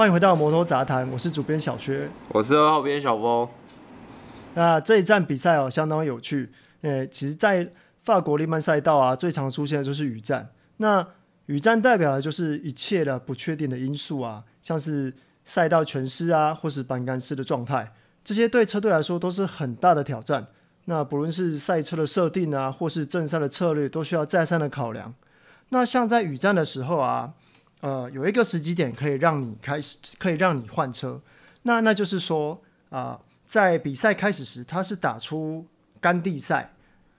欢迎回到摩托杂谈，我是主编小薛，我是二号编小峰。那这一站比赛哦，相当有趣。诶，其实，在法国利曼赛道啊，最常出现的就是雨战。那雨战代表的就是一切的不确定的因素啊，像是赛道全湿啊，或是板干湿的状态，这些对车队来说都是很大的挑战。那不论是赛车的设定啊，或是正赛的策略，都需要再三的考量。那像在雨战的时候啊。呃，有一个时机点可以让你开始，可以让你换车。那那就是说，啊、在比赛开始时，它是打出干地赛，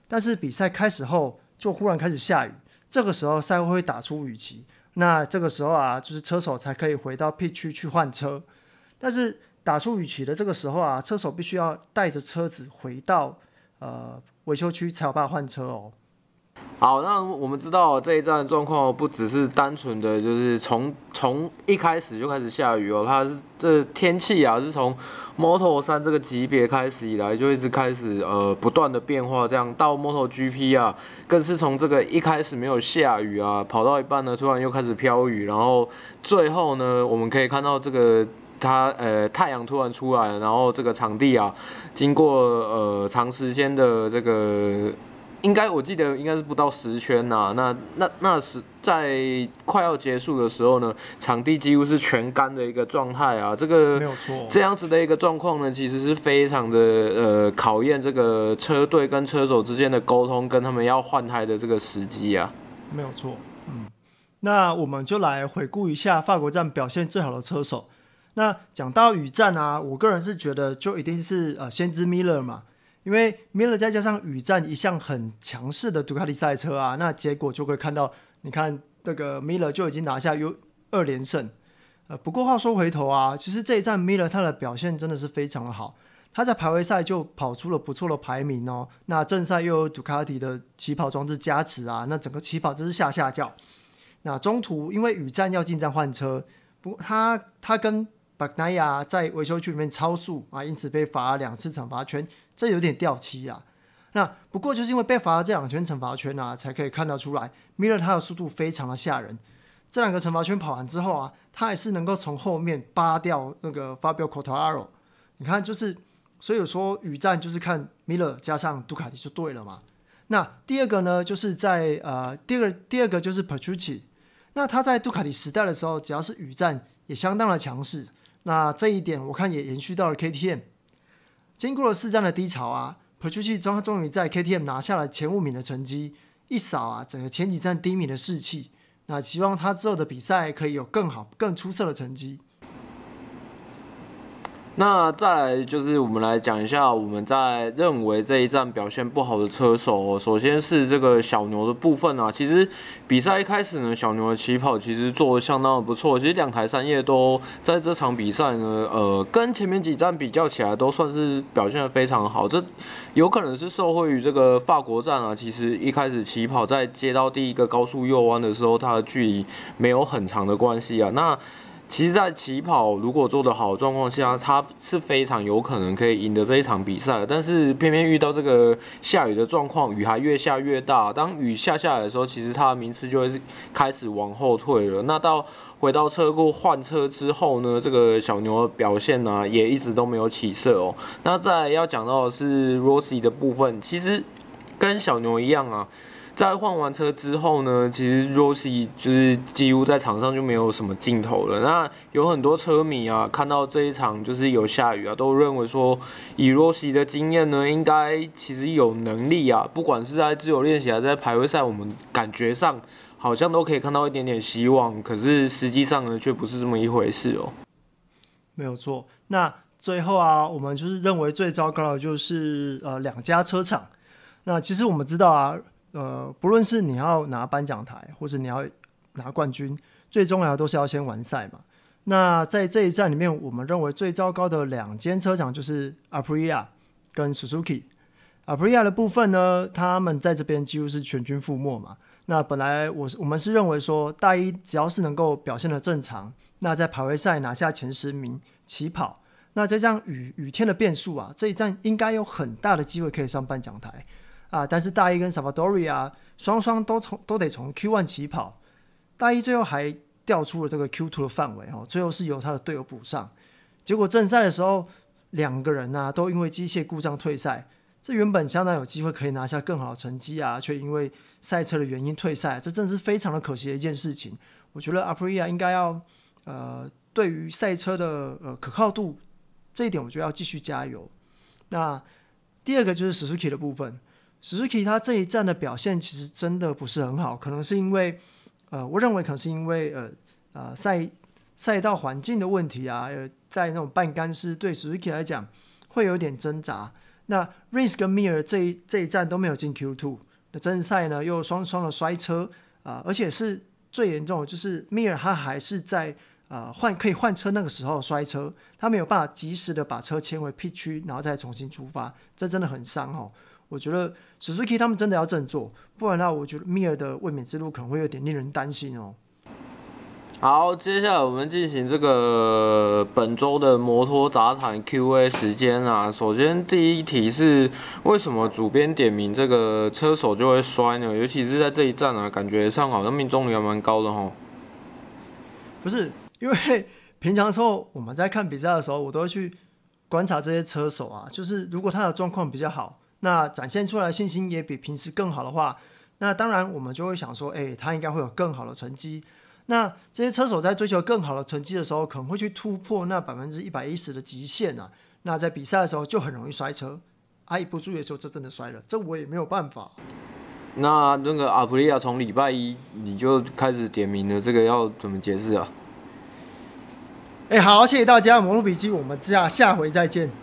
但是比赛开始后就忽然开始下雨，这个时候赛会会打出雨旗。那这个时候啊，就是车手才可以回到 P 区去换车。但是打出雨旗的这个时候啊，车手必须要带着车子回到呃维修区才有办法换车哦。好，那我们知道这一站状况不只是单纯的就是从从一开始就开始下雨哦，它是这天气啊是从 Moto3 这个级别开始以来就一直开始呃不断的变化，这样到 MotoGP 啊更是从这个一开始没有下雨啊，跑到一半呢突然又开始飘雨，然后最后呢我们可以看到这个它呃太阳突然出来，然后这个场地啊经过呃长时间的这个。应该我记得应该是不到十圈呐、啊，那那那是在快要结束的时候呢，场地几乎是全干的一个状态啊，这个没有错，这样子的一个状况呢，其实是非常的呃考验这个车队跟车手之间的沟通，跟他们要换胎的这个时机啊，没有错，嗯，那我们就来回顾一下法国站表现最好的车手，那讲到雨战啊，我个人是觉得就一定是呃先知米勒嘛。因为米勒再加上雨战一向很强势的杜卡迪赛车啊，那结果就会看到，你看这个米勒就已经拿下 U 二连胜。呃，不过话说回头啊，其实这一站米勒他的表现真的是非常的好，他在排位赛就跑出了不错的排名哦。那正赛又有杜卡迪的起跑装置加持啊，那整个起跑真是下下叫。那中途因为雨战要进站换车，不，他他跟巴格奈亚在维修区里面超速啊，因此被罚两次惩罚圈。这有点掉漆啊，那不过就是因为被罚了这两圈惩罚圈啊，才可以看得出来，米勒他的速度非常的吓人。这两个惩罚圈跑完之后啊，他还是能够从后面扒掉那个 Fabio Quartararo。你看，就是所以说雨战就是看米勒加上杜卡迪就对了嘛。那第二个呢，就是在呃第二个第二个就是 Petrucci，那他在杜卡迪时代的时候，只要是雨战也相当的强势。那这一点我看也延续到了 KTM。经过了四站的低潮啊，Petrucci 终终于在 KTM 拿下了前五名的成绩，一扫啊整个前几站低迷的士气。那希望他之后的比赛可以有更好、更出色的成绩。那再来就是我们来讲一下我们在认为这一站表现不好的车手。首先是这个小牛的部分啊，其实比赛一开始呢，小牛的起跑其实做得相当的不错。其实两台三叶都在这场比赛呢，呃，跟前面几站比较起来都算是表现得非常好。这有可能是受惠于这个法国站啊，其实一开始起跑在接到第一个高速右弯的时候，它的距离没有很长的关系啊。那其实，在起跑如果做得好的状况下，他是非常有可能可以赢得这一场比赛。但是偏偏遇到这个下雨的状况，雨还越下越大。当雨下下来的时候，其实他的名次就会开始往后退了。那到回到车库换车之后呢，这个小牛的表现呢，也一直都没有起色哦。那再要讲到的是 Rossi 的部分，其实跟小牛一样啊。在换完车之后呢，其实 Rossi 就是几乎在场上就没有什么镜头了。那有很多车迷啊，看到这一场就是有下雨啊，都认为说以 Rossi 的经验呢，应该其实有能力啊，不管是在自由练习还是在排位赛，我们感觉上好像都可以看到一点点希望。可是实际上呢，却不是这么一回事哦。没有错。那最后啊，我们就是认为最糟糕的就是呃两家车厂。那其实我们知道啊。呃，不论是你要拿颁奖台，或是你要拿冠军，最重要的都是要先完赛嘛。那在这一站里面，我们认为最糟糕的两间车厂就是 Aprilia 跟 Suzuki。Aprilia 的部分呢，他们在这边几乎是全军覆没嘛。那本来我我们是认为说，大一只要是能够表现得正常，那在排位赛拿下前十名起跑，那在这张雨雨天的变数啊，这一站应该有很大的机会可以上颁奖台。啊！但是大一跟 Savadori 啊，双双都从都得从 Q1 起跑，大一最后还掉出了这个 Q2 的范围哦，最后是由他的队友补上。结果正赛的时候，两个人啊都因为机械故障退赛。这原本相当有机会可以拿下更好的成绩啊，却因为赛车的原因退赛，这真是非常的可惜的一件事情。我觉得 apria 应该要呃，对于赛车的呃可靠度这一点，我觉得要继续加油。那第二个就是 Suzuki 的部分，Suzuki 他这一站的表现其实真的不是很好，可能是因为呃，我认为可能是因为呃呃赛赛道环境的问题啊，呃，在那种半干湿对 Suzuki 来讲会有点挣扎。那 Rins 跟 Mir 这一这一站都没有进 Q2，那正赛呢又双双的摔车啊、而且是最严重的就是 Mir 他还是在啊换、可以换车那个时候摔车，他没有办法及时的把车牵回 P 区，然后再重新出发，这真的很伤哦。我觉得 Suzuki 他们真的要振作，不然的话，我觉得 Mir 的卫冕之路可能会有点令人担心哦。好，接下来我们进行这个本周的摩托杂谈 Q&A 时间啊。首先第一题是，为什么主编点名这个车手就会摔呢？尤其是在这一站啊，感觉上好像命中率还蛮高的哦。不是，因为平常的时候我们在看比赛的时候，我都会去观察这些车手啊，就是如果他的状况比较好，那展现出来的信心也比平时更好的话，那当然我们就会想说，哎，他应该会有更好的成绩。那这些车手在追求更好的成绩的时候，可能会去突破那百分之一百一十的极限啊。那在比赛的时候就很容易摔车，啊，一不注意的时候，就真的摔了，这我也没有办法。那那个阿普利亚从礼拜一你就开始点名了，这个要怎么解释啊？哎，好，谢谢大家，摩托笔记，我们下下回再见。